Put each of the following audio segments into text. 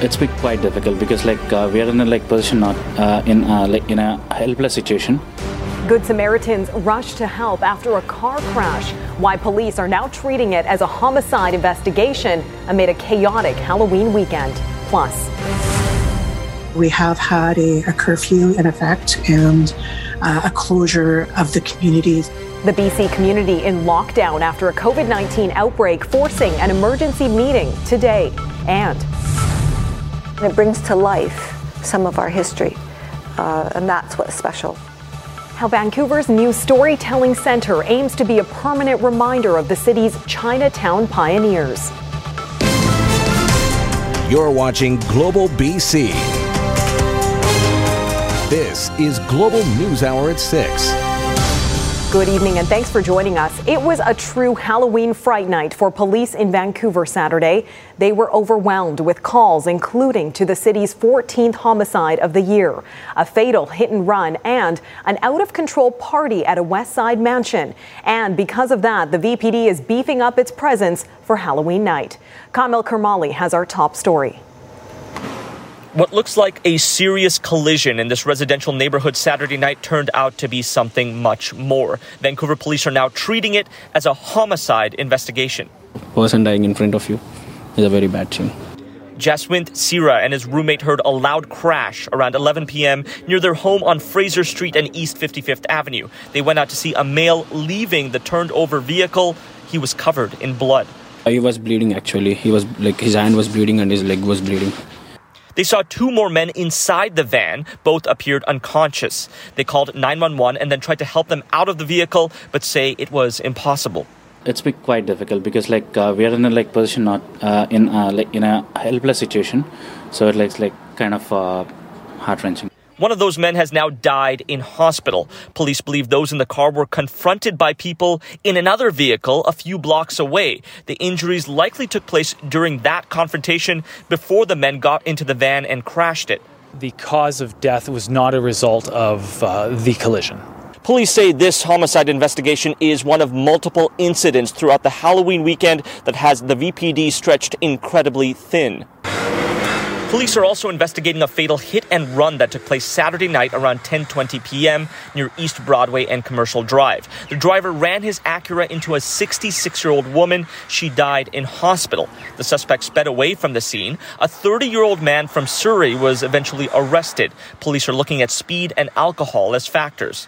It's been quite difficult because like uh, we are in a like position not uh, in uh, like in a helpless situation. Good Samaritans rushed to help after a car crash. Why police are now treating it as a homicide investigation amid a chaotic Halloween weekend. Plus, we have had a, a curfew in effect and uh, a closure of the communities. The BC community in lockdown after a COVID 19 outbreak, forcing an emergency meeting today. And it brings to life some of our history, uh, and that's what's special. How Vancouver's new storytelling center aims to be a permanent reminder of the city's Chinatown pioneers. You're watching Global BC. This is Global News Hour at 6. Good evening and thanks for joining us. It was a true Halloween fright night for police in Vancouver Saturday. They were overwhelmed with calls, including to the city's 14th homicide of the year, a fatal hit and run, and an out of control party at a West Side mansion. And because of that, the VPD is beefing up its presence for Halloween night. Kamil Karamali has our top story. What looks like a serious collision in this residential neighborhood Saturday night turned out to be something much more. Vancouver police are now treating it as a homicide investigation. Person dying in front of you is a very bad thing. Jaswint Sira and his roommate heard a loud crash around 11 p.m. near their home on Fraser Street and East 55th Avenue. They went out to see a male leaving the turned over vehicle. He was covered in blood. He was bleeding actually. He was like his hand was bleeding and his leg was bleeding. They saw two more men inside the van. Both appeared unconscious. They called 911 and then tried to help them out of the vehicle, but say it was impossible. It's been quite difficult because like uh, we are in a like position not uh, in uh, like in a helpless situation, so it like like kind of uh, heart wrenching. One of those men has now died in hospital. Police believe those in the car were confronted by people in another vehicle a few blocks away. The injuries likely took place during that confrontation before the men got into the van and crashed it. The cause of death was not a result of uh, the collision. Police say this homicide investigation is one of multiple incidents throughout the Halloween weekend that has the VPD stretched incredibly thin. Police are also investigating a fatal hit and run that took place Saturday night around 10:20 p.m. near East Broadway and Commercial Drive. The driver ran his Acura into a 66-year-old woman. She died in hospital. The suspect sped away from the scene. A 30-year-old man from Surrey was eventually arrested. Police are looking at speed and alcohol as factors.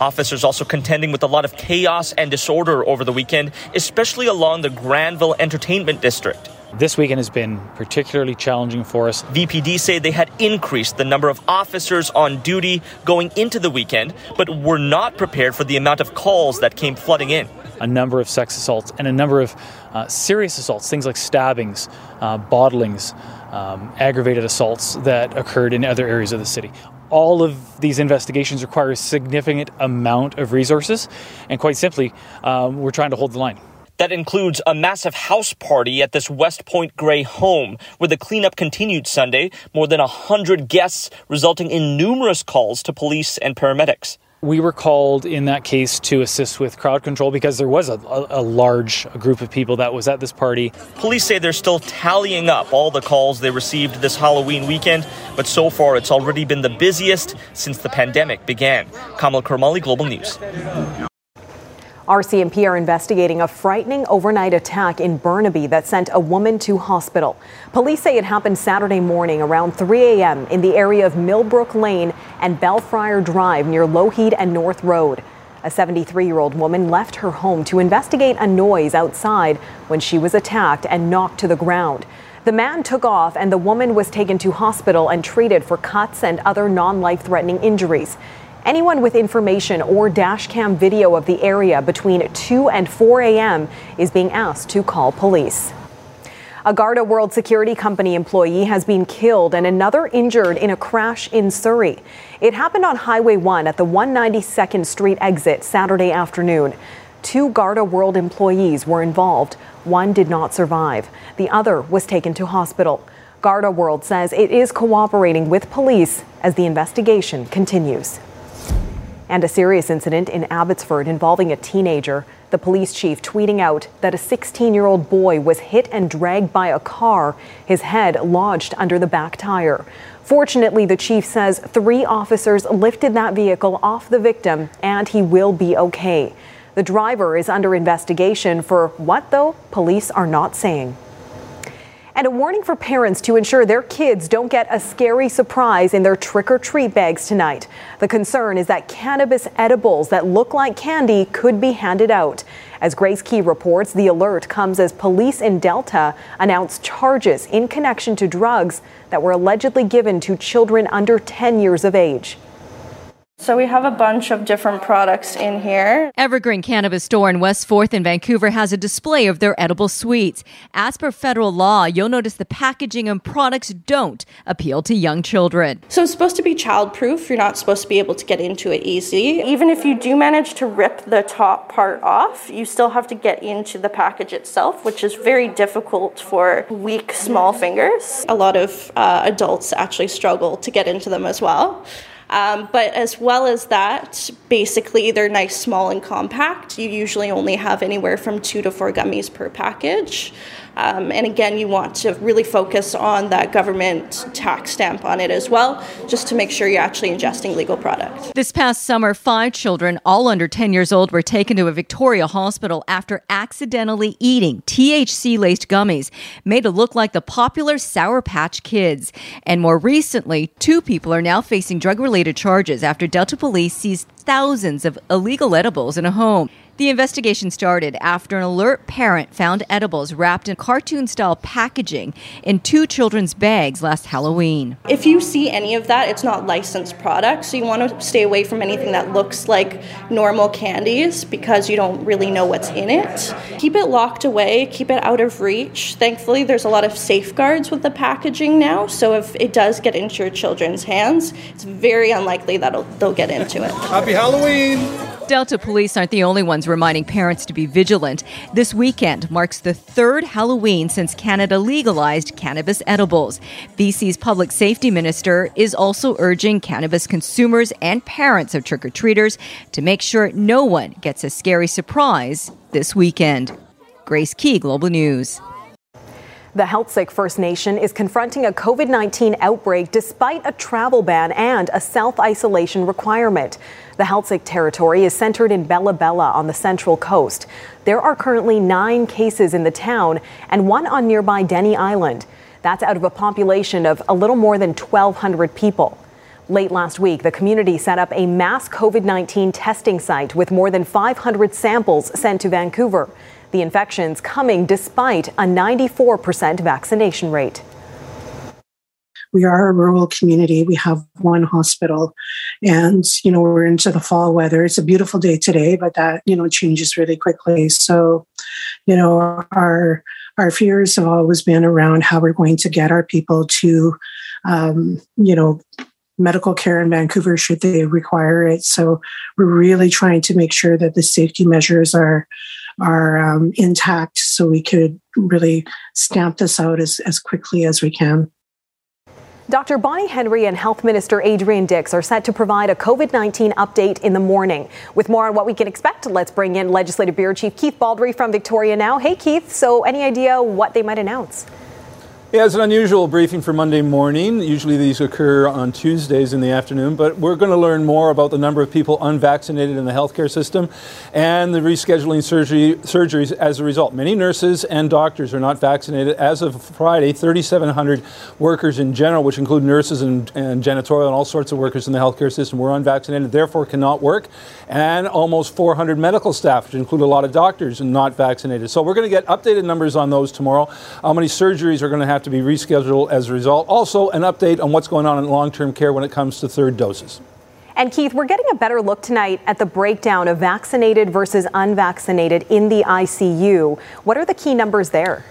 Officers also contending with a lot of chaos and disorder over the weekend, especially along the Granville Entertainment District. This weekend has been particularly challenging for us. VPD say they had increased the number of officers on duty going into the weekend, but were not prepared for the amount of calls that came flooding in. A number of sex assaults and a number of uh, serious assaults, things like stabbings, uh, bottlings, um, aggravated assaults that occurred in other areas of the city. All of these investigations require a significant amount of resources, and quite simply, um, we're trying to hold the line. That includes a massive house party at this West Point Grey home, where the cleanup continued Sunday. More than 100 guests, resulting in numerous calls to police and paramedics. We were called in that case to assist with crowd control because there was a, a, a, large group of people that was at this party. Police say they're still tallying up all the calls they received this Halloween weekend, but so far it's already been the busiest since the pandemic began. Kamil Karamali, Global News. RCMP are investigating a frightening overnight attack in Burnaby that sent a woman to hospital. Police say it happened Saturday morning around 3 a.m. in the area of Millbrook Lane and Belfriar Drive near Lougheed and North Road. A 73 year old woman left her home to investigate a noise outside when she was attacked and knocked to the ground. The man took off and the woman was taken to hospital and treated for cuts and other non life threatening injuries. Anyone with information or dashcam video of the area between 2 and 4 a.m. is being asked to call police. A Garda World Security Company employee has been killed and another injured in a crash in Surrey. It happened on Highway 1 at the 192nd Street exit Saturday afternoon. Two Garda World employees were involved. One did not survive. The other was taken to hospital. Garda World says it is cooperating with police as the investigation continues and a serious incident in Abbotsford involving a teenager. The police chief tweeting out that a 16 year old boy was hit and dragged by a car, his head lodged under the back tire. Fortunately, the chief says three officers lifted that vehicle off the victim and he will be okay. The driver is under investigation for what, though, police are not saying. And a warning for parents to ensure their kids don't get a scary surprise in their trick or treat bags tonight. The concern is that cannabis edibles that look like candy could be handed out. As Grace Ke reports, the alert comes as police in Delta announced charges in connection to drugs that were allegedly given to children under 10 years of age. So we have a bunch of different products in here. Evergreen Cannabis Store in West 4th in Vancouver has a display of their edible sweets. As per federal law, you'll notice the packaging and products don't appeal to young children. So it's supposed to be childproof. You're not supposed to be able to get into it easy. Even if you do manage to rip the top part off, you still have to get into the package itself, which is very difficult for weak, small fingers. A lot of uh, adults actually struggle to get into them as well. Um, but as well as that, basically they're nice, small, and compact. You usually only have anywhere from two to four gummies per package. Um, and again, you want to really focus on that government tax stamp on it as well, just to make sure you're actually ingesting legal product. This past summer, five children, all under 10 years old, were taken to a Victoria hospital after accidentally eating THC laced gummies made to look like the popular Sour Patch Kids. And more recently, two people are now facing drug related charges after Delta police seized thousands of illegal edibles in a home. The investigation started after an alert parent found edibles wrapped in cartoon style packaging in two children's bags last Halloween. If you see any of that, it's not licensed product, so you want to stay away from anything that looks like normal candies because you don't really know what's in it. Keep it locked away, keep it out of reach. Thankfully, there's a lot of safeguards with the packaging now, so if it does get into your children's hands, it's very unlikely that they'll get into it. Happy Halloween! Delta police aren't the only ones reminding parents to be vigilant. This weekend marks the third Halloween since Canada legalized cannabis edibles. BC's public safety minister is also urging cannabis consumers and parents of trick or treaters to make sure no one gets a scary surprise this weekend. Grace Ke, Global News. The Heiltsuk First Nation is confronting a COVID 19 outbreak despite a travel ban and a self isolation requirement. The Heiltsuk territory is centered in Bella Bella on the central coast. There are currently nine cases in the town and one on nearby Denny Island. That's out of a population of a little more than 1,200 people. Late last week, the community set up a mass COVID 19 testing site with more than 500 samples sent to Vancouver. The infections coming despite a 94% vaccination rate. We are a rural community. We have one hospital and, you know, we're into the fall weather. It's a beautiful day today, but that, you know, changes really quickly. So, you know, our, our fears have always been around how we're going to get our people to, um, you know, medical care in Vancouver should they require it. So we're really trying to make sure that the safety measures are are um, intact so we could really stamp this out as, as quickly as we can. Dr. Bonnie Henry and Health Minister Adrian Dix are set to provide a COVID 19 update in the morning. With more on what we can expect, let's bring in Legislative Bureau Chief Keith Baldry from Victoria now. Hey, Keith, so any idea what they might announce? Yeah, it's an unusual briefing for Monday morning. Usually these occur on Tuesdays in the afternoon, but we're going to learn more about the number of people unvaccinated in the healthcare system and the rescheduling surgery, surgeries as a result. Many nurses and doctors are not vaccinated. As of Friday, 3,700 workers in general, which include nurses and, and janitorial and all sorts of workers in the healthcare system, were unvaccinated, therefore cannot work. And almost 400 medical staff, which include a lot of doctors, and not vaccinated. So we're going to get updated numbers on those tomorrow. How many surgeries are going to have have to be rescheduled as a result. Also, an update on what's going on in long term care when it comes to third doses. And Keith, we're getting a better look tonight at the breakdown of vaccinated versus unvaccinated in the ICU. What are the key numbers there?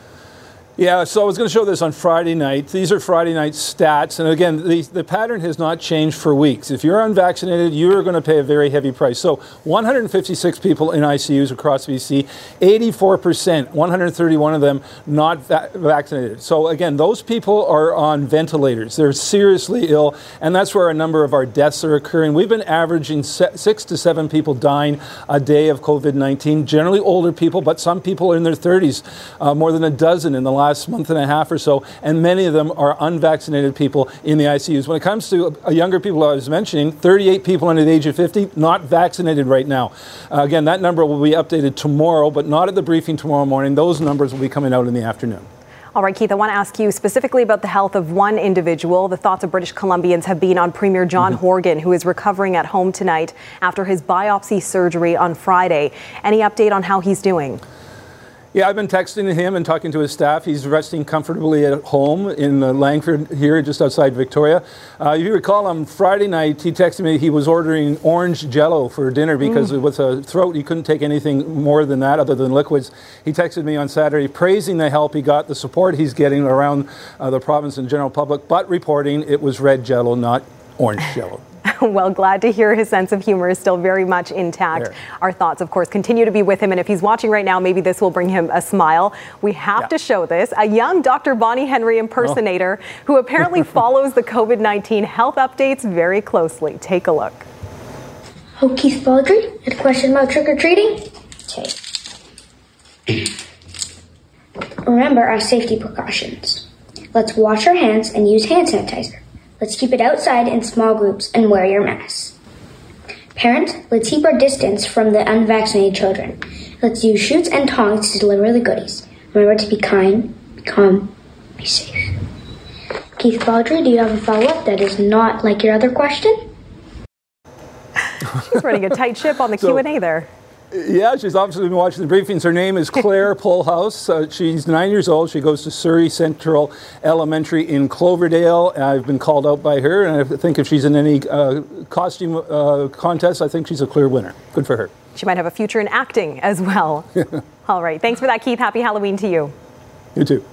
Yeah, so I was going to show this on Friday night. These are Friday night stats. And again, the, the pattern has not changed for weeks. If you're unvaccinated, you are going to pay a very heavy price. So 156 people in ICUs across BC, 84%, 131 of them not va- vaccinated. So again, those people are on ventilators. They're seriously ill, and that's where a number of our deaths are occurring. We've been averaging se- six to seven people dying a day of COVID 19, generally older people, but some people are in their 30s, uh, more than a dozen in the last last month and a half or so, and many of them are unvaccinated people in the ICUs. When it comes to uh, younger people I was mentioning, 38 people under the age of 50 not vaccinated right now. Uh, again, that number will be updated tomorrow, but not at the briefing tomorrow morning. Those numbers will be coming out in the afternoon. All right, Keith, I want to ask you specifically about the health of one individual. The thoughts of British Columbians have been on Premier John mm-hmm. Horgan, who is recovering at home tonight after his biopsy surgery on Friday. Any update on how he's doing? Yeah, I've been texting him and talking to his staff. He's resting comfortably at home in Langford here, just outside Victoria. Uh, if you recall, on Friday night, he texted me he was ordering orange jello for dinner because mm. with a throat, he couldn't take anything more than that other than liquids. He texted me on Saturday praising the help he got, the support he's getting around uh, the province and general public, but reporting it was red jello, not orange jello. well, glad to hear his sense of humor is still very much intact. There. Our thoughts, of course, continue to be with him. And if he's watching right now, maybe this will bring him a smile. We have yeah. to show this. A young Dr. Bonnie Henry impersonator oh. who apparently follows the COVID 19 health updates very closely. Take a look. Oh, Keith Baldry, had a question about trick or treating? Okay. Remember our safety precautions. Let's wash our hands and use hand sanitizer. Let's keep it outside in small groups and wear your mask. Parents, let's keep our distance from the unvaccinated children. Let's use chutes and tongs to deliver the goodies. Remember to be kind, be calm, be safe. Keith Baldry, do you have a follow up that is not like your other question? She's running a tight ship on the so, Q&A there. Yeah, she's obviously been watching the briefings. Her name is Claire Polhouse. Uh, she's nine years old. She goes to Surrey Central Elementary in Cloverdale. I've been called out by her, and I think if she's in any uh, costume uh, contest, I think she's a clear winner. Good for her. She might have a future in acting as well. All right. Thanks for that, Keith. Happy Halloween to you. You too.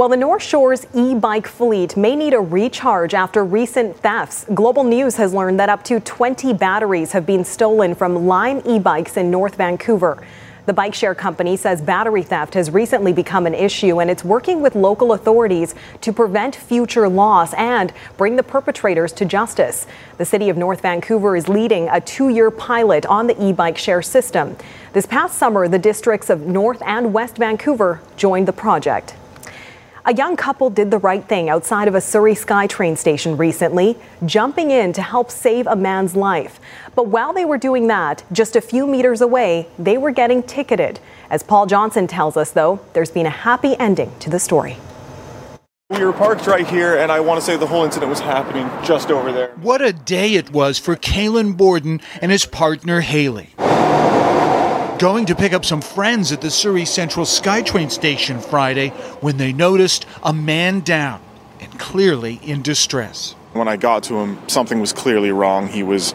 Well, the North Shore's e bike fleet may need a recharge after recent thefts. Global News has learned that up to 20 batteries have been stolen from Lime e bikes in North Vancouver. The bike share company says battery theft has recently become an issue and it's working with local authorities to prevent future loss and bring the perpetrators to justice. The city of North Vancouver is leading a two year pilot on the e bike share system. This past summer, the districts of North and West Vancouver joined the project. A young couple did the right thing outside of a Surrey SkyTrain station recently, jumping in to help save a man's life. But while they were doing that, just a few meters away, they were getting ticketed. As Paul Johnson tells us, though, there's been a happy ending to the story. We were parked right here, and I want to say the whole incident was happening just over there. What a day it was for Kalen Borden and his partner Haley going to pick up some friends at the Surrey Central SkyTrain station Friday when they noticed a man down and clearly in distress. When I got to him, something was clearly wrong. He was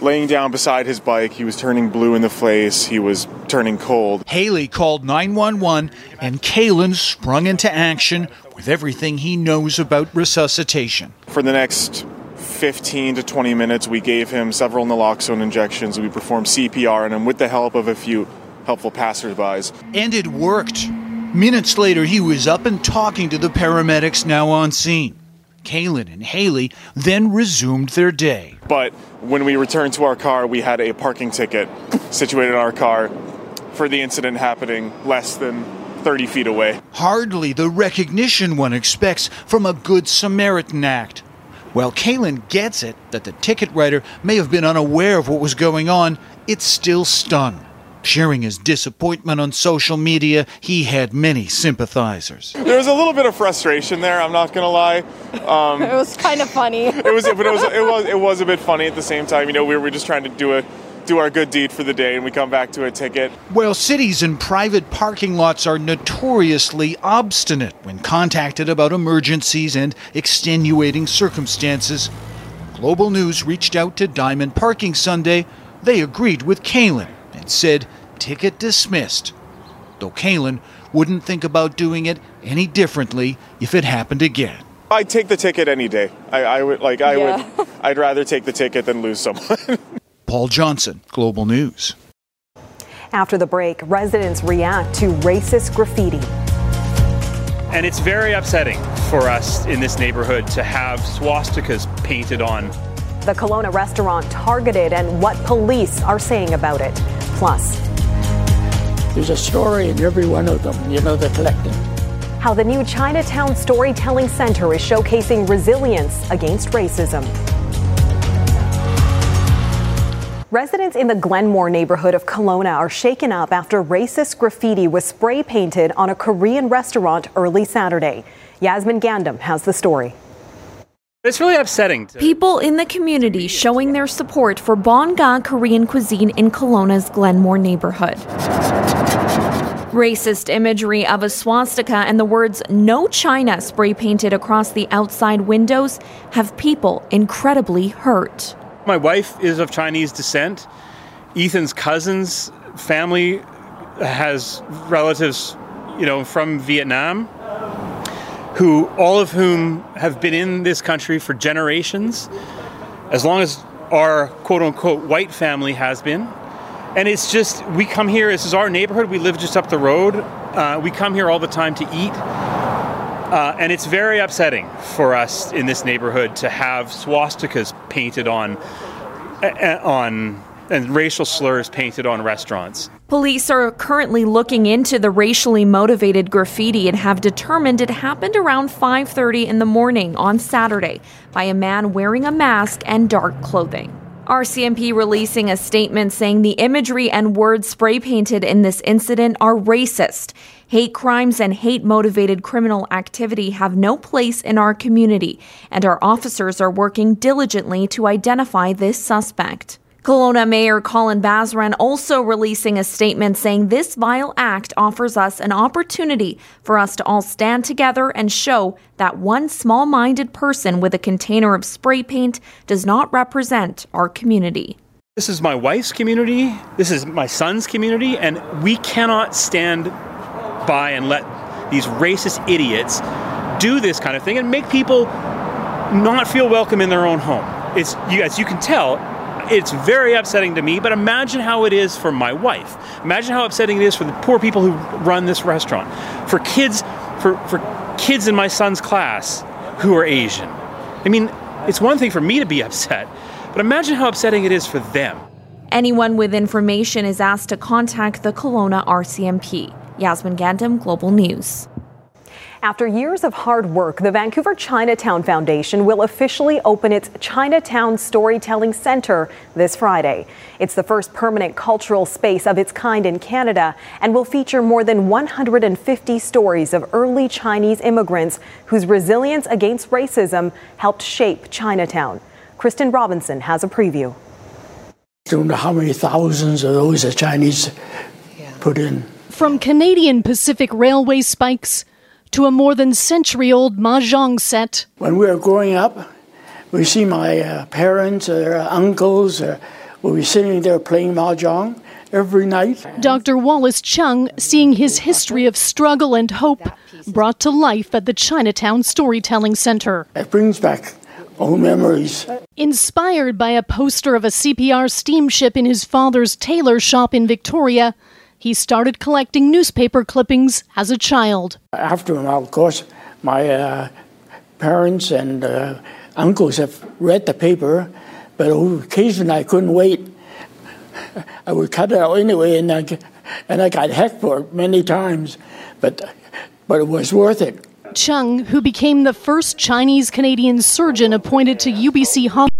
laying down beside his bike. He was turning blue in the face. He was turning cold. Haley called 911 and Kalen sprung into action with everything he knows about resuscitation. For the next 15 to 20 minutes, we gave him several naloxone injections. We performed CPR on him with the help of a few helpful passersby. And it worked. Minutes later, he was up and talking to the paramedics now on scene. Kalen and Haley then resumed their day. But when we returned to our car, we had a parking ticket situated in our car for the incident happening less than 30 feet away. Hardly the recognition one expects from a Good Samaritan Act. While Kalen gets it that the ticket writer may have been unaware of what was going on, it still stung. Sharing his disappointment on social media, he had many sympathizers. There was a little bit of frustration there. I'm not gonna lie. Um, it was kind of funny. it was, but it was, it was, it was a bit funny at the same time. You know, we were just trying to do a do our good deed for the day and we come back to a ticket. Well, cities and private parking lots are notoriously obstinate when contacted about emergencies and extenuating circumstances. Global News reached out to Diamond Parking Sunday. They agreed with Kalen and said ticket dismissed. Though Kalen wouldn't think about doing it any differently if it happened again. I'd take the ticket any day. I, I would like. I Yeah. would. I'd rather take the ticket than lose someone. Paul Johnson, Global News. After the break, residents react to racist graffiti. And it's very upsetting for us in this neighborhood to have swastikas painted on. The Kelowna restaurant targeted and what police are saying about it. Plus, There's a story in every one of them, you know, they're collecting. how the new Chinatown Storytelling Center is showcasing resilience against racism. Residents in the Glenmore neighborhood of Kelowna are shaken up after racist graffiti was spray painted on a Korean restaurant early Saturday. Yasmin Gandham has the story. It's really upsetting. to- People in the community showing their support for Bonga Korean cuisine in Kelowna's Glenmore neighborhood. Racist imagery of a swastika and the words No China spray painted across the outside windows have people incredibly hurt. My wife is of Chinese descent. Ethan's cousin's family has relatives, you know, from Vietnam, who all of whom have been in this country for generations, as long as our quote unquote white family has been. And it's just, we come here, this is our neighborhood, we live just up the road. Uh, we come here all the time to eat. Uh, and it's very upsetting for us in this neighborhood to have swastikas painted on, uh, on and racial slurs painted on restaurants. Police are currently looking into the racially motivated graffiti and have determined it happened around 5:30 in the morning on Saturday by a man wearing a mask and dark clothing. RCMP releasing a statement saying the imagery and words spray painted in this incident are racist. Hate crimes and hate motivated criminal activity have no place in our community, and our officers are working diligently to identify this suspect. Kelowna Mayor Colin Basran also releasing a statement saying this vile act offers us an opportunity for us to all stand together and show that one small minded person with a container of spray paint does not represent our community. This is my wife's community, this is my son's community, and we cannot stand by and let these racist idiots do this kind of thing and make people not feel welcome in their own home. It's you, as you can tell, it's very upsetting to me, but imagine how it is for my wife. Imagine how upsetting it is for the poor people who run this restaurant. For kids for, for kids in my son's class who are Asian. I mean, it's one thing for me to be upset, but imagine how upsetting it is for them. Anyone with information is asked to contact the Kelowna RCMP. Yasmin Gandham, Global News. After years of hard work, the Vancouver Chinatown Foundation will officially open its Chinatown Storytelling Center this Friday. It's the first permanent cultural space of its kind in Canada and will feature more than 150 stories of early Chinese immigrants whose resilience against racism helped shape Chinatown. Kristen Robinson has a preview. Don't know how many thousands of those the Chinese put in. From Canadian Pacific Railway spikes to a more than century old mahjong set. When we were growing up, we see my uh, parents or uncles uh, will be sitting there playing mahjong every night. Dr. Wallace Chung seeing his history of struggle and hope brought to life at the Chinatown Storytelling Center. It brings back old memories. Inspired by a poster of a CPR steamship in his father's tailor shop in Victoria, he started collecting newspaper clippings as a child. After of course, my uh, parents and uh, uncles have read the paper, but occasionally I couldn't wait. I would cut it out anyway, and I, and I got heck for it many times, but, but it was worth it. Chung, who became the first Chinese Canadian surgeon appointed to UBC Hospital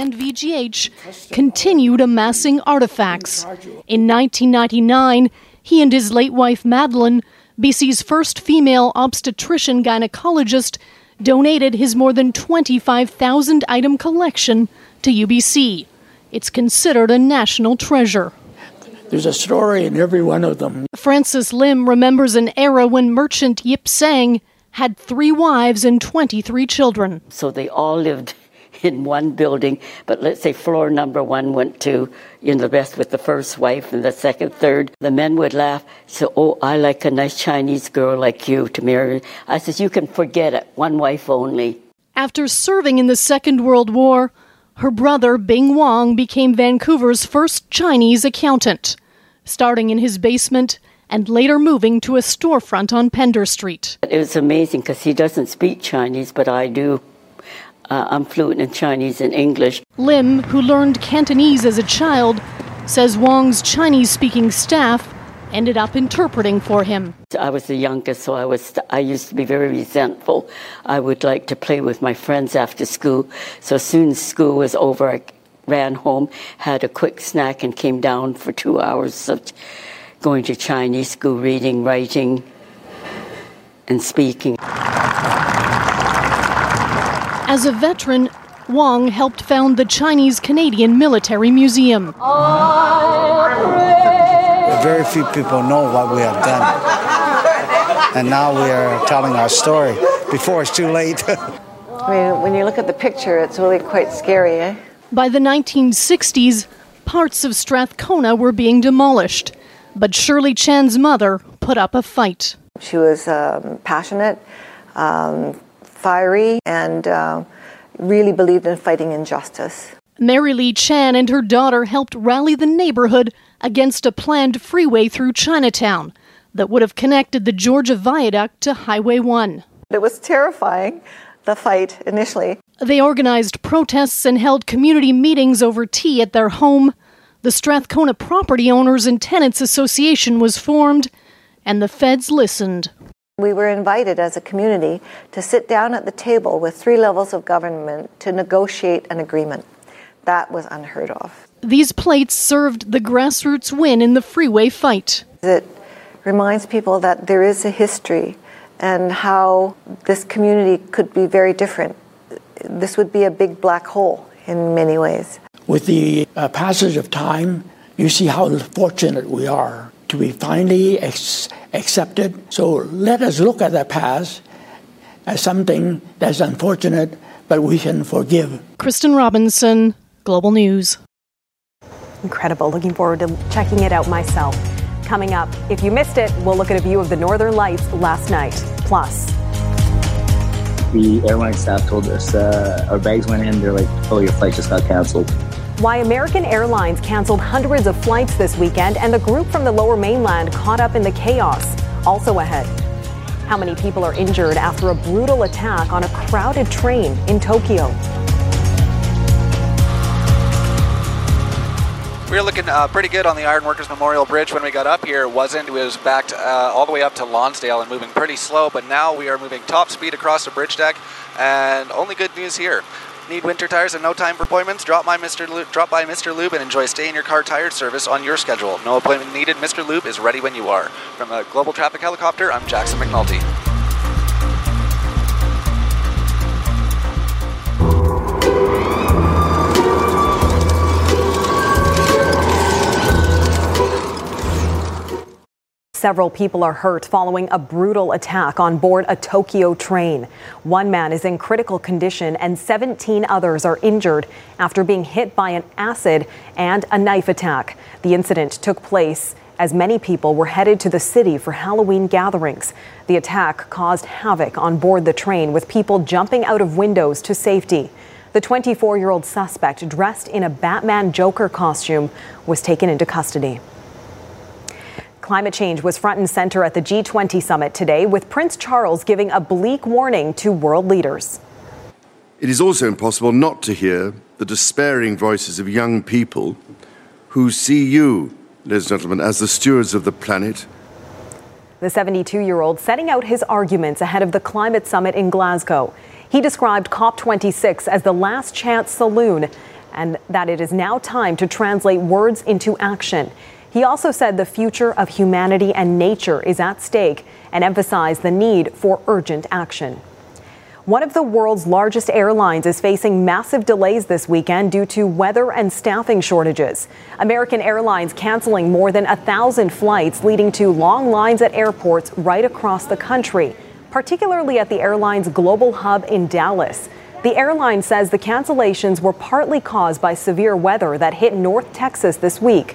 and VGH, continued amassing artifacts. In 1999, he and his late wife Madeline, BC's first female obstetrician gynecologist, donated his more than 25,000 item collection to UBC. It's considered a national treasure. There's a story in every one of them. Francis Lim remembers an era when merchant Yip Sang had three wives and 23 children. So they all lived in one building, but let's say floor number one went to, you know, the best with the first wife and the second, third, the men would laugh. So, oh, I like a nice Chinese girl like you to marry. I says, you can forget it, one wife only. After serving in the Second World War, her brother, Bing Wong, became Vancouver's first Chinese accountant, starting in his basement and later moving to a storefront on Pender Street. It was amazing because he doesn't speak Chinese, but I do. Uh, I'm fluent in Chinese and English. Lim, who learned Cantonese as a child, says Wong's Chinese speaking staff ended up interpreting for him. I was the youngest, so I was I used to be very resentful. I would like to play with my friends after school. So as soon as school was over, I ran home, had a quick snack, and came down for two hours of going to Chinese school, reading, writing, and speaking. As a veteran, Wong helped found the Chinese Canadian Military Museum. Very few people know what we have done. And now we are telling our story before it's too late. I mean, when you look at the picture, it's really quite scary, eh? By the 1960s, parts of Strathcona were being demolished, but Shirley Chan's mother put up a fight. She was um, passionate, um, fiery, and uh, really believed in fighting injustice. Mary Lee Chan and her daughter helped rally the neighborhood against a planned freeway through Chinatown that would have connected the Georgia Viaduct to Highway 1. It was terrifying, the fight initially. They organized protests and held community meetings over tea at their home. The Strathcona Property Owners and Tenants Association was formed, and the feds listened. We were invited as a community to sit down at the table with three levels of government to negotiate an agreement. That was unheard of. These plates served the grassroots win in the freeway fight. It reminds people that there is a history and how this community could be very different. This would be a big black hole in many ways. With the uh, passage of time, you see how fortunate we are to be finally ex- accepted. So let us look at the past as something that's unfortunate, but we can forgive. Kristen Robinson, Global News. Incredible. Looking forward to checking it out myself. Coming up, if you missed it, we'll look at a view of the Northern Lights last night. Plus, the airline staff told us uh, our bags went in. They're like, oh, your flight just got canceled. Why American Airlines canceled hundreds of flights this weekend and the group from the lower mainland caught up in the chaos. Also ahead. How many people are injured after a brutal attack on a crowded train in Tokyo? We were looking uh, pretty good on the Ironworkers Memorial Bridge when we got up here. It wasn't. It was backed uh, all the way up to Lonsdale and moving pretty slow, but now we are moving top speed across the bridge deck, and only good news here. Need winter tires and no time for appointments? Drop by Mr. Lube, drop by Mr. Lube and enjoy stay in your car tire service on your schedule. No appointment needed. Mr. Lube is ready when you are. From a global traffic helicopter, I'm Jackson McNulty. Several people are hurt following a brutal attack on board a Tokyo train. One man is in critical condition and 17 others are injured after being hit by an acid and a knife attack. The incident took place as many people were headed to the city for Halloween gatherings. The attack caused havoc on board the train with people jumping out of windows to safety. The 24 year old suspect, dressed in a Batman Joker costume, was taken into custody. Climate change was front and center at the G20 summit today, with Prince Charles giving a bleak warning to world leaders. It is also impossible not to hear the despairing voices of young people who see you, ladies and gentlemen, as the stewards of the planet. The 72 year old setting out his arguments ahead of the climate summit in Glasgow. He described COP26 as the last chance saloon and that it is now time to translate words into action. He also said the future of humanity and nature is at stake and emphasized the need for urgent action. One of the world's largest airlines is facing massive delays this weekend due to weather and staffing shortages. American Airlines canceling more than a thousand flights, leading to long lines at airports right across the country, particularly at the airline's global hub in Dallas. The airline says the cancellations were partly caused by severe weather that hit North Texas this week.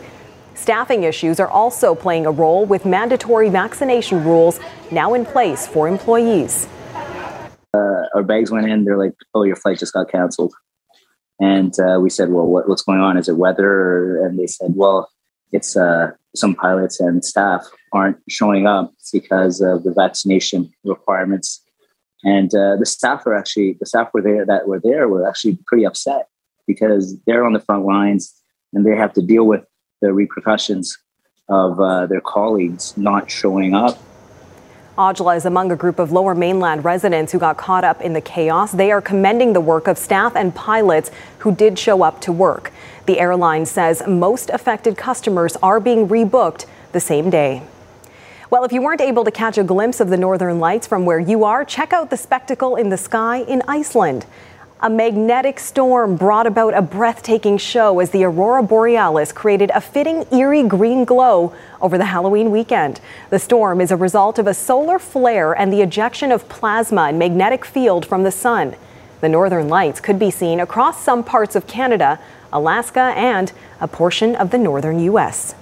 Staffing issues are also playing a role with mandatory vaccination rules now in place for employees. Uh, our bags went in. They're like, "Oh, your flight just got canceled," and uh, we said, "Well, what, what's going on? Is it weather?" And they said, "Well, it's uh, some pilots and staff aren't showing up because of the vaccination requirements." And uh, the staff are actually the staff were there that were there were actually pretty upset because they're on the front lines and they have to deal with the repercussions of uh, their colleagues not showing up. Aujla is among a group of lower mainland residents who got caught up in the chaos. They are commending the work of staff and pilots who did show up to work. The airline says most affected customers are being rebooked the same day. Well, if you weren't able to catch a glimpse of the northern lights from where you are, check out the spectacle in the sky in Iceland. A magnetic storm brought about a breathtaking show as the aurora borealis created a fitting eerie green glow over the Halloween weekend. The storm is a result of a solar flare and the ejection of plasma and magnetic field from the sun. The northern lights could be seen across some parts of Canada, Alaska, and a portion of the northern U.S.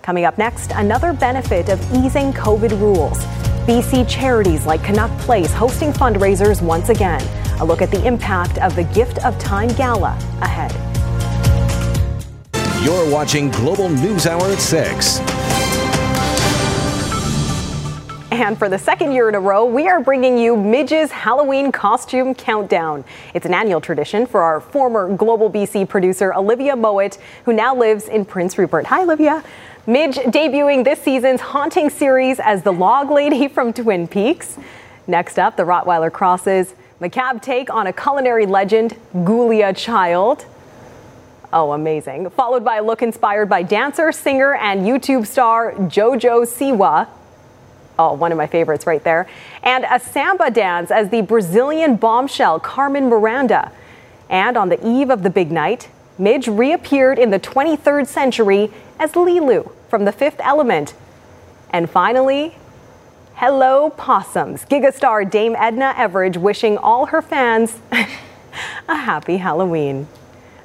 Coming up next, another benefit of easing COVID rules. BC charities like Canuck Place hosting fundraisers once again. A look at the impact of the Gift of Time Gala ahead. You're watching Global News Hour at 6. And for the second year in a row, we are bringing you Midge's Halloween Costume Countdown. It's an annual tradition for our former Global BC producer, Olivia Mowat, who now lives in Prince Rupert. Hi, Olivia. Midge debuting this season's haunting series as the log lady from Twin Peaks. Next up, the Rottweiler crosses macabre take on a culinary legend, Ghoulia Child. Oh, amazing. Followed by a look inspired by dancer, singer, and YouTube star JoJo Siwa. Oh, one of my favorites right there. And a samba dance as the Brazilian bombshell Carmen Miranda. And on the eve of the big night, Midge reappeared in the 23rd century as Leeloo from The Fifth Element. And finally, hello possums. Gigastar Dame Edna Everage wishing all her fans a happy Halloween.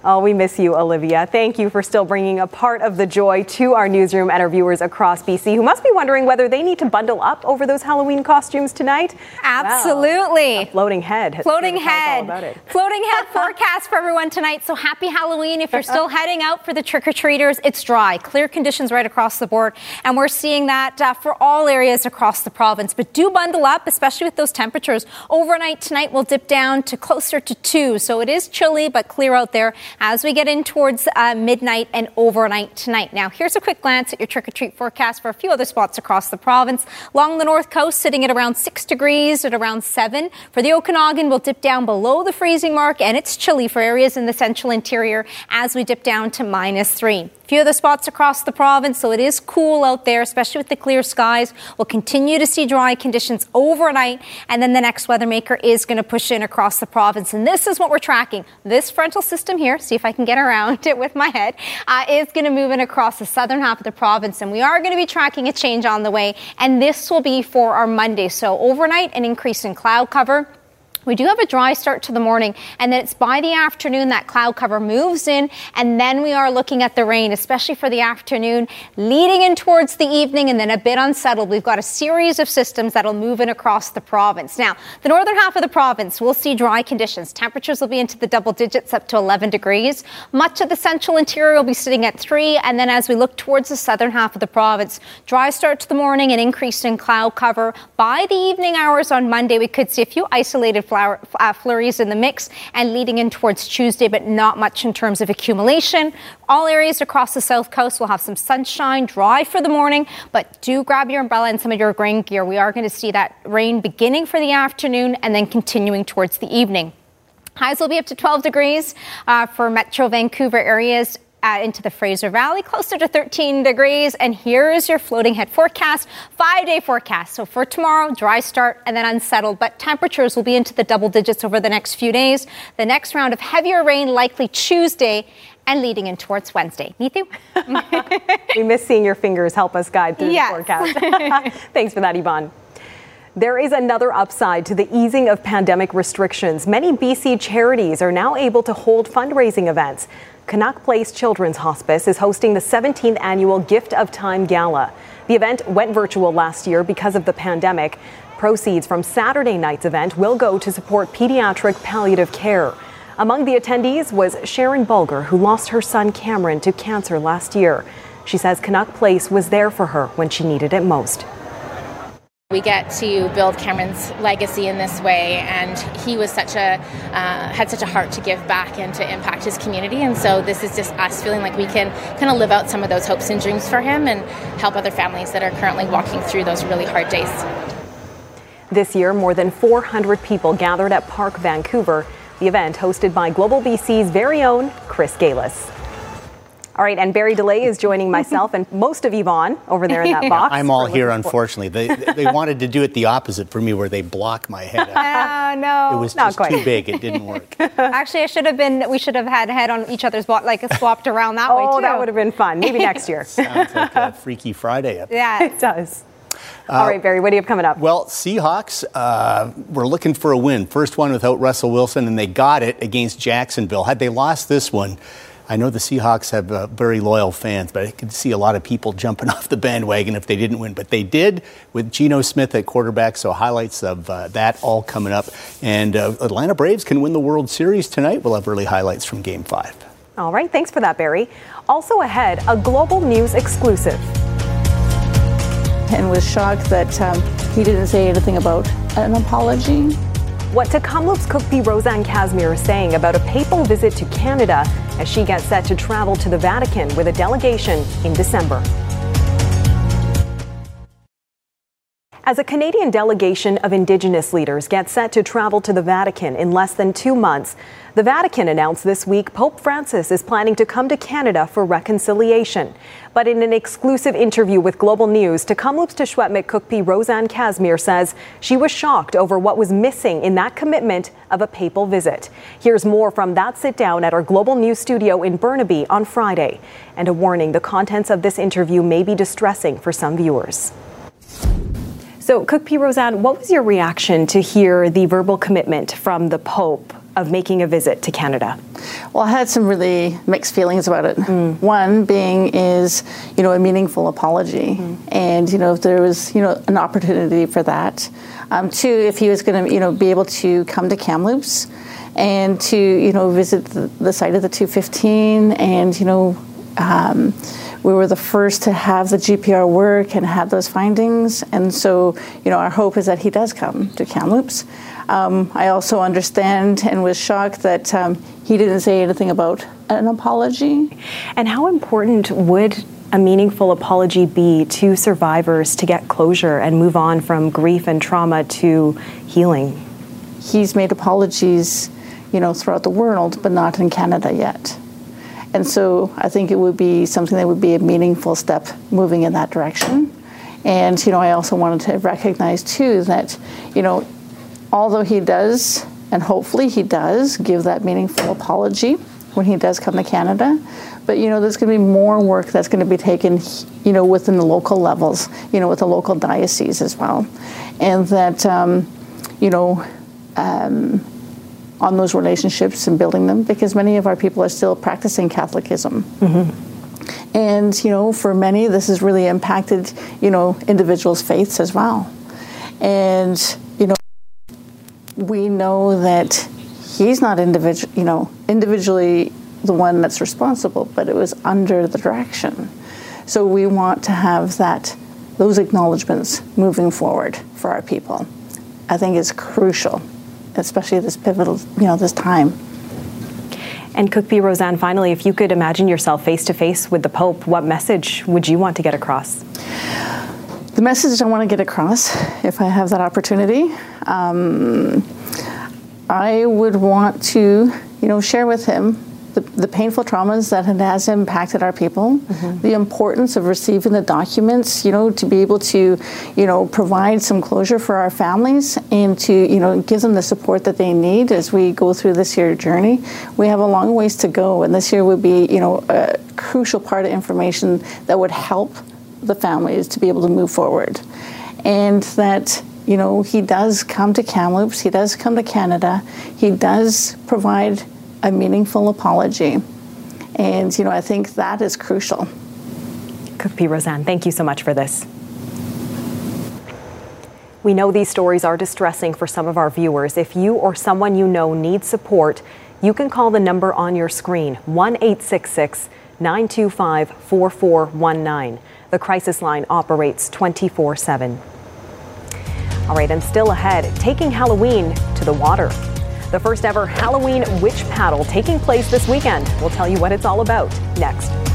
Oh, we miss you, Olivia. Thank you for still bringing a part of the joy to our newsroom and our viewers across BC who must be wondering whether they need to bundle up over those Halloween costumes tonight. Absolutely. Well, floating head. Floating head. Floating head forecast for everyone tonight. So happy Halloween. If you're still heading out for the trick or treaters, it's dry. Clear conditions right across the board. And we're seeing that uh, for all areas across the province. But do bundle up, especially with those temperatures. Overnight tonight, we'll dip down to closer to two. So it is chilly, but clear out there as we get in towards uh, midnight and overnight tonight. Now, here's a quick glance at your trick or treat forecast for a few other spots across the province. Along the north coast, sitting at around six degrees at around seven. For the Okanagan, we'll dip down below the freezing mark, and it's chilly for areas in the central interior as we dip down to minus three few other spots across the province, so it is cool out there, especially with the clear skies. We'll continue to see dry conditions overnight, and then the next weather maker is going to push in across the province. And this is what we're tracking. This frontal system here, see if I can get around it with my head, uh, is going to move in across the southern half of the province, and we are going to be tracking a change on the way, and this will be for our Monday. So overnight, an increase in cloud cover. We do have a dry start to the morning, and then it's by the afternoon that cloud cover moves in, and then we are looking at the rain, especially for the afternoon, leading in towards the evening, and then a bit unsettled. We've got a series of systems that'll move in across the province. Now, the northern half of the province will see dry conditions. Temperatures will be into the double digits up to 11 degrees. Much of the central interior will be sitting at 3, and then as we look towards the southern half of the province, dry start to the morning, an increase in cloud cover. By the evening hours on Monday, we could see a few isolated flower, uh, flurries in the mix and leading in towards Tuesday, but not much in terms of accumulation. All areas across the south coast will have some sunshine, dry for the morning, but do grab your umbrella and some of your rain gear. We are going to see that rain beginning for the afternoon and then continuing towards the evening. Highs will be up to 12 degrees uh, for Metro Vancouver areas uh, into the Fraser Valley, closer to 13 degrees. And here is your floating head forecast, five day forecast. So for tomorrow, dry start and then unsettled, but temperatures will be into the double digits over the next few days. The next round of heavier rain likely Tuesday and leading in towards Wednesday. Neetu? we miss seeing your fingers help us guide through Yes. the forecast. Thanks for that, Yvonne. There is another upside to the easing of pandemic restrictions. Many BC charities are now able to hold fundraising events. Canuck Place Children's Hospice is hosting the 17th annual Gift of Time Gala. The event went virtual last year because of the pandemic. Proceeds from Saturday night's event will go to support pediatric palliative care. Among the attendees was Sharon Bulger, who lost her son Cameron to cancer last year. She says Canuck Place was there for her when she needed it most. We get to build Cameron's legacy in this way, and he was such a uh, had such a heart to give back and to impact his community. And so this is just us feeling like we can kind of live out some of those hopes and dreams for him, and help other families that are currently walking through those really hard days. This year, more than 400 people gathered at Parq Vancouver. The event hosted by Global BC's very own Chris Gailus. All right, and Barry Deley is joining myself and most of Yvonne over there in that box. I'm all here, unfortunately. They, they wanted to do it the opposite for me, where they block my head. Oh no, it was not just quite. too big. It didn't work. Actually, I should have been. We should have had head on each other's bot, like swapped around that way too. Oh, that would have been fun. Maybe next year. Sounds like a Freaky Friday up. Yeah, it does. All right, Barry, what do you have coming up? Well, Seahawks uh, were looking for a win. First one without Russell Wilson, and they got it against Jacksonville. Had they lost this one, I know the Seahawks have uh, very loyal fans, but I could see a lot of people jumping off the bandwagon if they didn't win. But they did with Geno Smith at quarterback, so highlights of uh, that all coming up. And uh, Atlanta Braves can win the World Series tonight. We'll have early highlights from Game 5. All right, thanks for that, Barry. Also ahead, a global news exclusive. And was shocked that um, he didn't say anything about an apology. What Kamloops Kukpi7 Rosanne Casimir is saying about a papal visit to Canada as she gets set to travel to the Vatican with a delegation in December. As a Canadian delegation of Indigenous leaders gets set to travel to the Vatican in less than two months, the Vatican announced this week Pope Francis is planning to come to Canada for reconciliation. But in an exclusive interview with Global News, Kamloops Teshwetmik Kukpi7 Rosanne Casimir says she was shocked over what was missing in that commitment of a papal visit. Here's more from that sit down at our Global News studio in Burnaby on Friday. And a warning the contents of this interview may be distressing for some viewers. So, Cook P. Rosanne, what was your reaction to hear the verbal commitment from the Pope of making a visit to Canada? Well, I had some really mixed feelings about it. Mm. One being is, you know, a meaningful apology, mm. and you know, if there was, you know, an opportunity for that. Um, two, if he was going to, you know, be able to come to Kamloops and to, you know, visit the, the site of the 215, and you know. Um, we were the first to have the GPR work and have those findings. And so, you know, our hope is that he does come to Kamloops. Um, I also understand and was shocked that um, he didn't say anything about an apology. And how important would a meaningful apology be to survivors to get closure and move on from grief and trauma to healing? He's made apologies, you know, throughout the world, but not in Canada yet. And so I think it would be something that would be a meaningful step moving in that direction. And, you know, I also wanted to recognize too that, you know, although he does, and hopefully he does, give that meaningful apology when he does come to Canada, but, you know, there's going to be more work that's going to be taken, you know, within the local levels, you know, with the local diocese as well. And that, um, you know, um, on those relationships and building them because many of our people are still practicing Catholicism. Mm-hmm. And, you know, for many, this has really impacted, you know, individuals' faiths as well. And, you know, we know that he's not individual, you know, individually the one that's responsible, but it was under the direction. So we want to have that, those acknowledgments moving forward for our people. I think is crucial especially this pivotal, you know, this time. And Kukpi7 Rosanne, finally, if you could imagine yourself face to face with the Pope, what message would you want to get across? The message I want to get across, if I have that opportunity, um, I would want to, you know, share with him the, the painful traumas that it has impacted our people, mm-hmm. the importance of receiving the documents, you know, to be able to, you know, provide some closure for our families and to, you know, give them the support that they need as we go through this year journey. We have a long ways to go, and this year would be, you know, a crucial part of information that would help the families to be able to move forward. And that you know, he does come to Kamloops, he does come to Canada, he does provide a meaningful apology. And, you know, I think that is crucial. Cook P. Rosanne, thank you so much for this. We know these stories are distressing for some of our viewers. If you or someone you know needs support, you can call the number on your screen 1 866 925 4419. The crisis line operates 24 7. All right, and still ahead, taking Halloween to the water. The first ever Halloween witch paddle taking place this weekend. We'll tell you what it's all about next.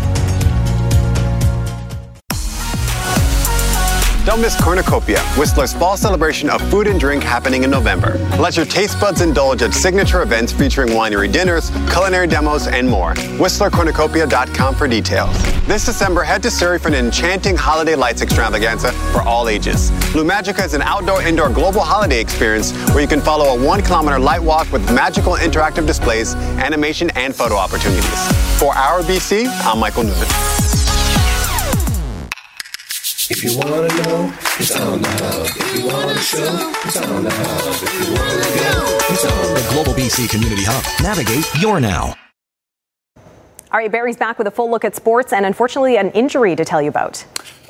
Don't miss Cornucopia, Whistler's fall celebration of food and drink happening in November. Let your taste buds indulge at signature events featuring winery dinners, culinary demos, and more. WhistlerCornucopia.com for details. This December, head to Surrey for an enchanting holiday lights extravaganza for all ages. Blue Magica is an outdoor-indoor global holiday experience where you can follow a one-kilometer light walk with magical interactive displays, animation, and photo opportunities. For Our BC, I'm Michael Newman. If you wanna know, it's on the hub. If you wanna show, it's on the hub. If you wanna go, it's on The Global BC Community Hub. Navigate your now. All right, Barry's back with a full look at sports and unfortunately an injury to tell you about.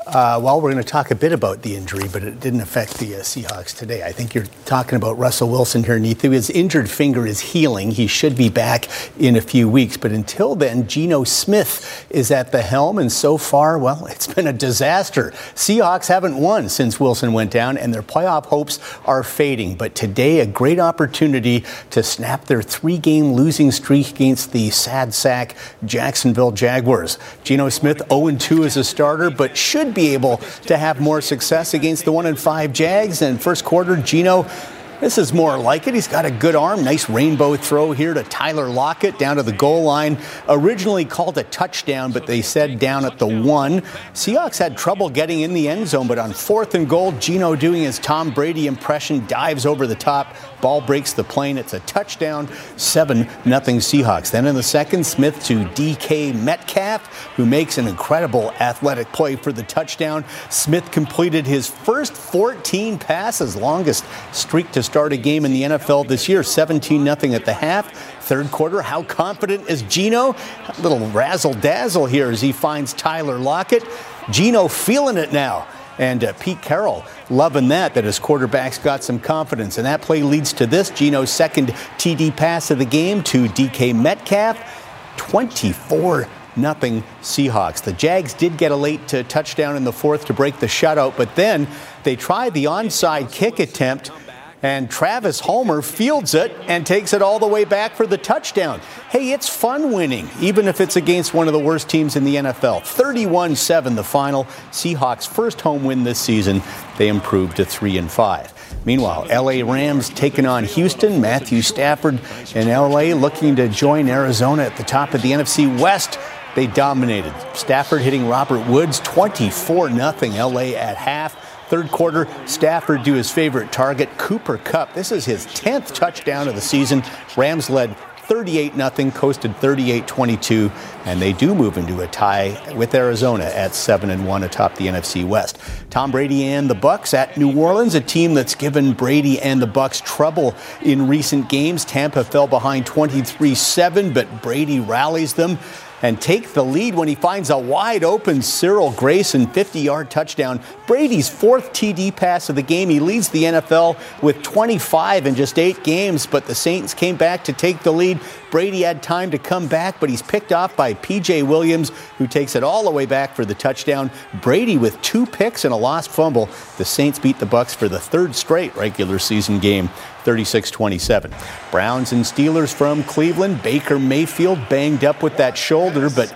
Uh, well, we're going to talk a bit about the injury, but it didn't affect the uh, Seahawks today. I think you're talking about Russell Wilson here. His injured finger is healing. He should be back in a few weeks. But until then, Geno Smith is at the helm. And so far, well, it's been a disaster. Seahawks haven't won since Wilson went down, and their playoff hopes are fading. But today, a great opportunity to snap their three game losing streak against the sad sack Jacksonville Jaguars. Geno Smith 0 2 as a starter, but should be able to have more success against the one and five Jags. And first quarter, Geno. This is more like it. He's got a good arm. Nice rainbow throw here to Tyler Lockett down to the goal line. Originally called a touchdown, but they said down at the one. Seahawks had trouble getting in the end zone, but on fourth and goal, Geno doing his Tom Brady impression dives over the top. Ball breaks the plane. It's a touchdown. 7 nothing Seahawks. Then in the second, Smith to DK Metcalf, who makes an incredible athletic play for the touchdown. Smith completed his first 14 passes, longest streak to start a game in the NFL this year. 17 nothing at the half. Third quarter, how confident is Geno? A little razzle dazzle here as he finds Tyler Lockett. Geno feeling it now. And uh, Pete Carroll loving that, that his quarterback's got some confidence. And that play leads to this Geno's second TD pass of the game to DK Metcalf. 24 nothing Seahawks. The Jags did get a late uh, touchdown in the fourth to break the shutout, but then they tried the onside kick attempt. And Travis Homer fields it and takes it all the way back for the touchdown. Hey, it's fun winning, even if it's against one of the worst teams in the NFL. 31 7 the final. Seahawks' first home win this season. They improved to 3 and 5. Meanwhile, LA Rams taking on Houston. Matthew Stafford in LA looking to join Arizona at the top of the NFC West. They dominated. Stafford hitting Robert Woods 24 0 LA at half. Third quarter, Stafford do his favorite target, Cooper Kupp. This is his 10th touchdown of the season. Rams led 38 0, coasted 38 22, and they do move into a tie with Arizona at 7 and 1 atop the NFC West. Tom Brady and the Bucs at New Orleans, a team that's given Brady and the Bucs trouble in recent games. Tampa fell behind 23 7, but Brady rallies them and take the lead when he finds a wide open Cyril Grayson 50 yard touchdown. Brady's fourth TD pass of the game. He leads the NFL with 25 in just eight games, but the Saints came back to take the lead. Brady had time to come back, but he's picked off by PJ Williams, who takes it all the way back for the touchdown. Brady with two picks and a lost fumble. The Saints beat the Bucs for the third straight regular season game. 36 27. Browns and Steelers from Cleveland. Baker Mayfield banged up with that shoulder, but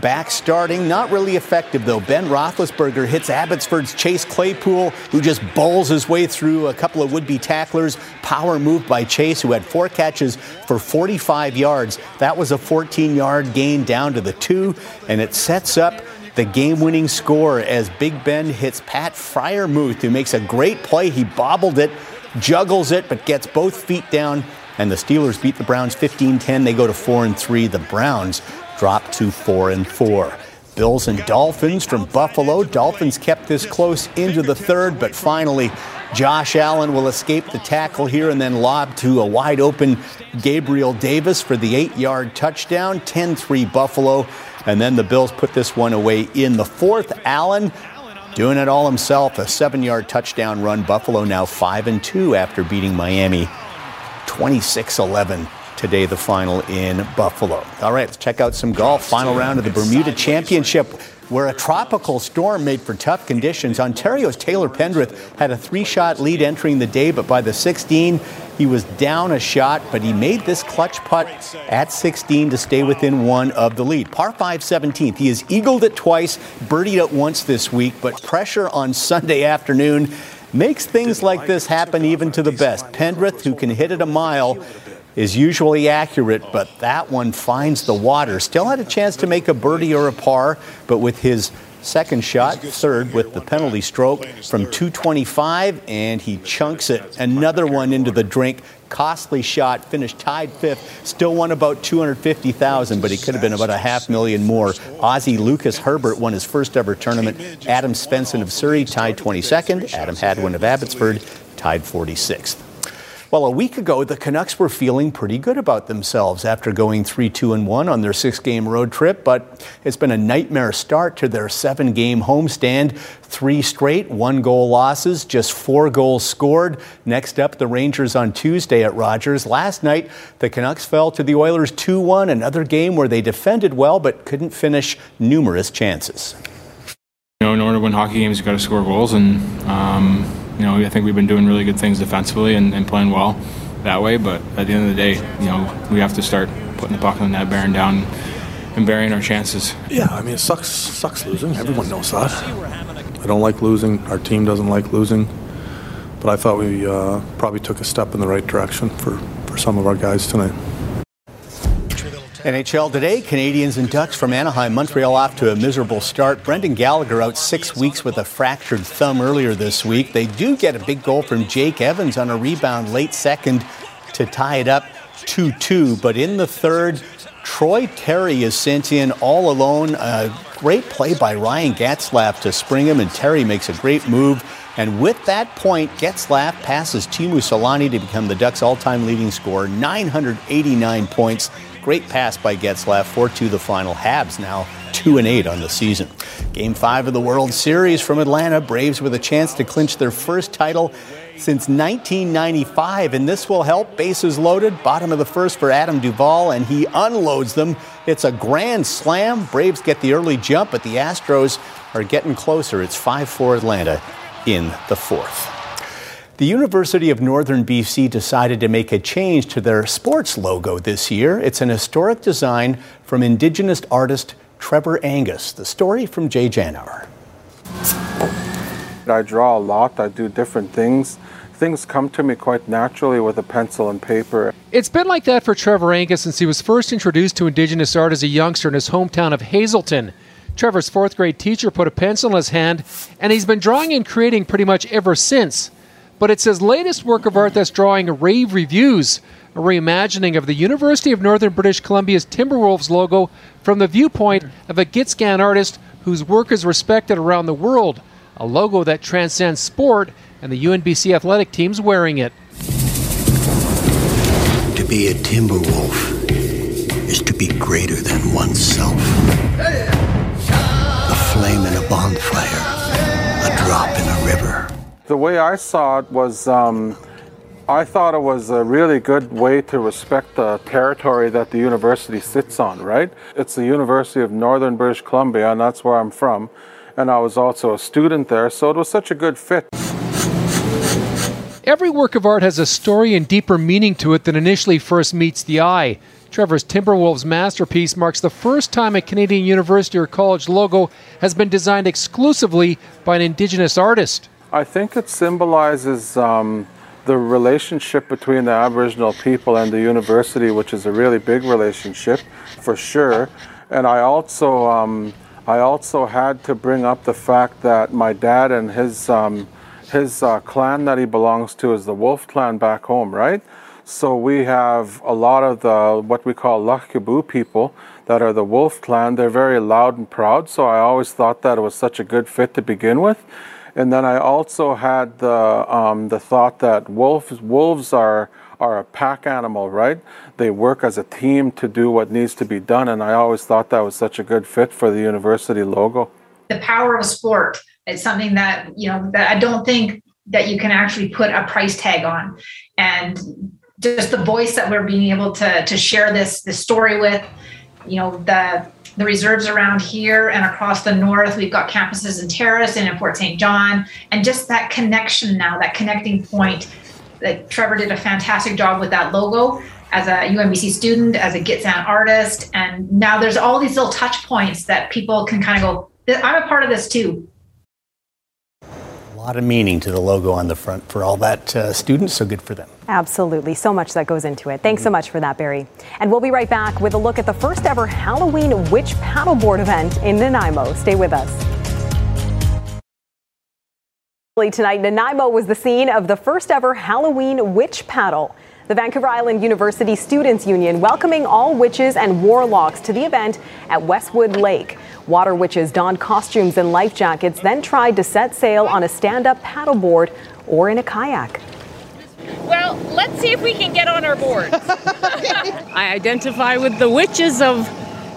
back starting. Not really effective, though. Ben Roethlisberger hits Abbotsford's Chase Claypool, who just bowls his way through a couple of would be tacklers. Power move by Chase, who had four catches for 45 yards. That was a 14 yard gain down to the two, and it sets up the game winning score as Big Ben hits Pat Freiermuth, who makes a great play. He bobbled it juggles it, but gets both feet down. And the Steelers beat the Browns 15 10. They go to 4 and 3. The Browns drop to 4 and 4. Bills and Dolphins from Buffalo. Dolphins kept this close into the third, but finally, Josh Allen will escape the tackle here and then lob to a wide open Gabriel Davis for the eight yard touchdown. 10 3 Buffalo. And then the Bills put this one away in the fourth. Allen doing it all himself. A seven yard touchdown run. Buffalo now 5 and 2 after beating Miami 26 11 today, the final in Buffalo. All right, let's check out some golf. Final round of the Bermuda Championship, where a tropical storm made for tough conditions. Ontario's Taylor Pendrith had a three shot lead entering the day, but by the 16, he was down a shot, but he made this clutch putt at 16 to stay within one of the lead. Par 5 17th. He has eagled it twice, birdied it once this week, but pressure on Sunday afternoon makes things like this happen even to the best. Pendrith, who can hit it a mile, is usually accurate, but that one finds the water. Still had a chance to make a birdie or a par, but with his second shot, third with the penalty stroke from 225, and he chunks it. Another one into the drink. Costly shot, finished tied fifth, still won about 250,000, but he could have been about a half million more. Aussie Lucas Herbert won his first ever tournament. Adam Svensson of Surrey tied 22nd. Adam Hadwin of Abbotsford tied 46th. Well, a week ago, the Canucks were feeling pretty good about themselves after going 3 2 and 1 on their six game road trip, but it's been a nightmare start to their seven game homestand. Three straight, one goal losses, just four goals scored. Next up, the Rangers on Tuesday at Rogers. Last night, the Canucks fell to the Oilers 2 1, another game where they defended well but couldn't finish numerous chances. You know, in order to win hockey games, you've got to score goals, and um, you know, I think we've been doing really good things defensively and, and, playing well that way. But at the end of the day, you know, we have to start putting the puck on the net, bearing down, and burying our chances. Yeah, I mean, it sucks. Sucks losing. Everyone knows that. I don't like losing. Our team doesn't like losing. But I thought we uh, probably took a step in the right direction for, for some of our guys tonight. NHL today, Canadiens and Ducks from Anaheim, Montreal off to a miserable start. Brendan Gallagher out six weeks with a fractured thumb earlier this week. They do get a big goal from Jake Evans on a rebound late second to tie it up 2 2. But in the third, Troy Terry is sent in all alone. A great play by Ryan Getzlaf to spring him, and Terry makes a great move. And with that point, Getzlaf passes Teemu Selanne to become the Ducks' all-time leading scorer, 989 points. Great pass by Getzlaf, 4-2 the final. Habs now 2 and 8 on the season. Game 5 of the World Series from Atlanta, Braves with a chance to clinch their first title since 1995, and this will help. Bases loaded, bottom of the first for Adam Duvall, and he unloads them. It's a grand slam. Braves get the early jump, but the Astros are getting closer. It's 5 4 Atlanta in the fourth. The University of Northern BC decided to make a change to their sports logo this year. It's an historic design from Indigenous artist Trevor Angus. The story from Jay Janower. I draw a lot, I do different things. Things come to me quite naturally with a pencil and paper. It's been like that for Trevor Angus since he was first introduced to Indigenous art as a youngster in his hometown of Hazelton. Trevor's fourth grade teacher put a pencil in his hand, and he's been drawing and creating pretty much ever since. But it's his latest work of art that's drawing rave reviews a reimagining of the University of Northern British Columbia's Timberwolves logo from the viewpoint of a Gitxsan artist whose work is respected around the world, a logo that transcends sport and the UNBC athletic teams wearing it. To be a Timberwolf is to be greater than oneself. A flame in a bonfire, a drop. The way I saw it was um, I thought it was a really good way to respect the territory that the university sits on, right? It's the University of Northern British Columbia, and that's where I'm from. And I was also a student there, so it was such a good fit. Every work of art has a story and deeper meaning to it than initially first meets the eye. Trevor's Timberwolves masterpiece marks the first time a Canadian university or college logo has been designed exclusively by an Indigenous artist. I think it symbolizes um, the relationship between the Aboriginal people and the university, which is a really big relationship for sure. And I also, um, I also had to bring up the fact that my dad and his, um, his uh, clan that he belongs to is the Wolf clan back home, right? So we have a lot of the what we call Lax Gibuu people that are the Wolf clan. They're very loud and proud. So I always thought that it was such a good fit to begin with. And then I also had the um, the thought that wolves wolves are are a pack animal, right? They work as a team to do what needs to be done, and I always thought that was such a good fit for the university logo. The power of sport is something that you know that I don't think that you can actually put a price tag on, and just the voice that we're being able to to share this this story with, you know the the reserves around here and across the north. We've got campuses in Terrace and in Fort St. John, and just that connection now, that connecting point. That Trevor did a fantastic job with that logo as a UNBC student, as a Gitxsan artist, and now there's all these little touch points that people can kind of go. I'm a part of this too. A lot of meaning to the logo on the front for all that uh, students, so good for them. Absolutely. So much that goes into it. Thanks so mm-hmm. much for that, Barry. And we'll be right back with a look at the first ever Halloween witch paddleboard event in Nanaimo. Stay with us. Tonight, Nanaimo was the scene of the first ever Halloween witch paddle. The Vancouver Island University Students Union welcoming all witches and warlocks to the event at Westwood Lake. Water witches donned costumes and life jackets, then tried to set sail on a stand up paddleboard or in a kayak. Well, let's see if we can get on our board. I identify with the witches of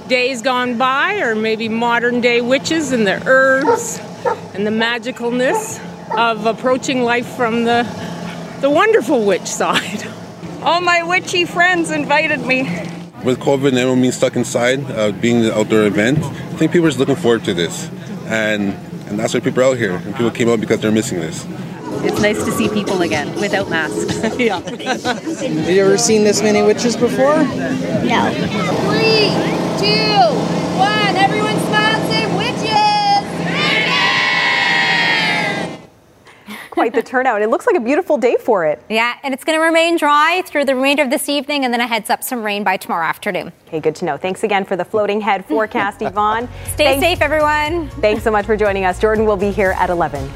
days gone by, or maybe modern day witches and the herbs and the magicalness of approaching life from the, the wonderful witch side. All my witchy friends invited me. With COVID and everyone being stuck inside, uh, being the outdoor event, I think people are just looking forward to this. And, and that's why people are out here. And people came out because they're missing this. It's nice to see people again without masks. yeah. Have you ever seen this many witches before? No. Three, two, one. Everyone smile and say witches. Quite the turnout. It looks like a beautiful day for it. Yeah, and it's going to remain dry through the remainder of this evening and then it heads up some rain by tomorrow afternoon. Okay, good to know. Thanks again for the floating head forecast, Yvonne. Stay Thanks- safe, everyone. Thanks so much for joining us. Jordan will be here at 11.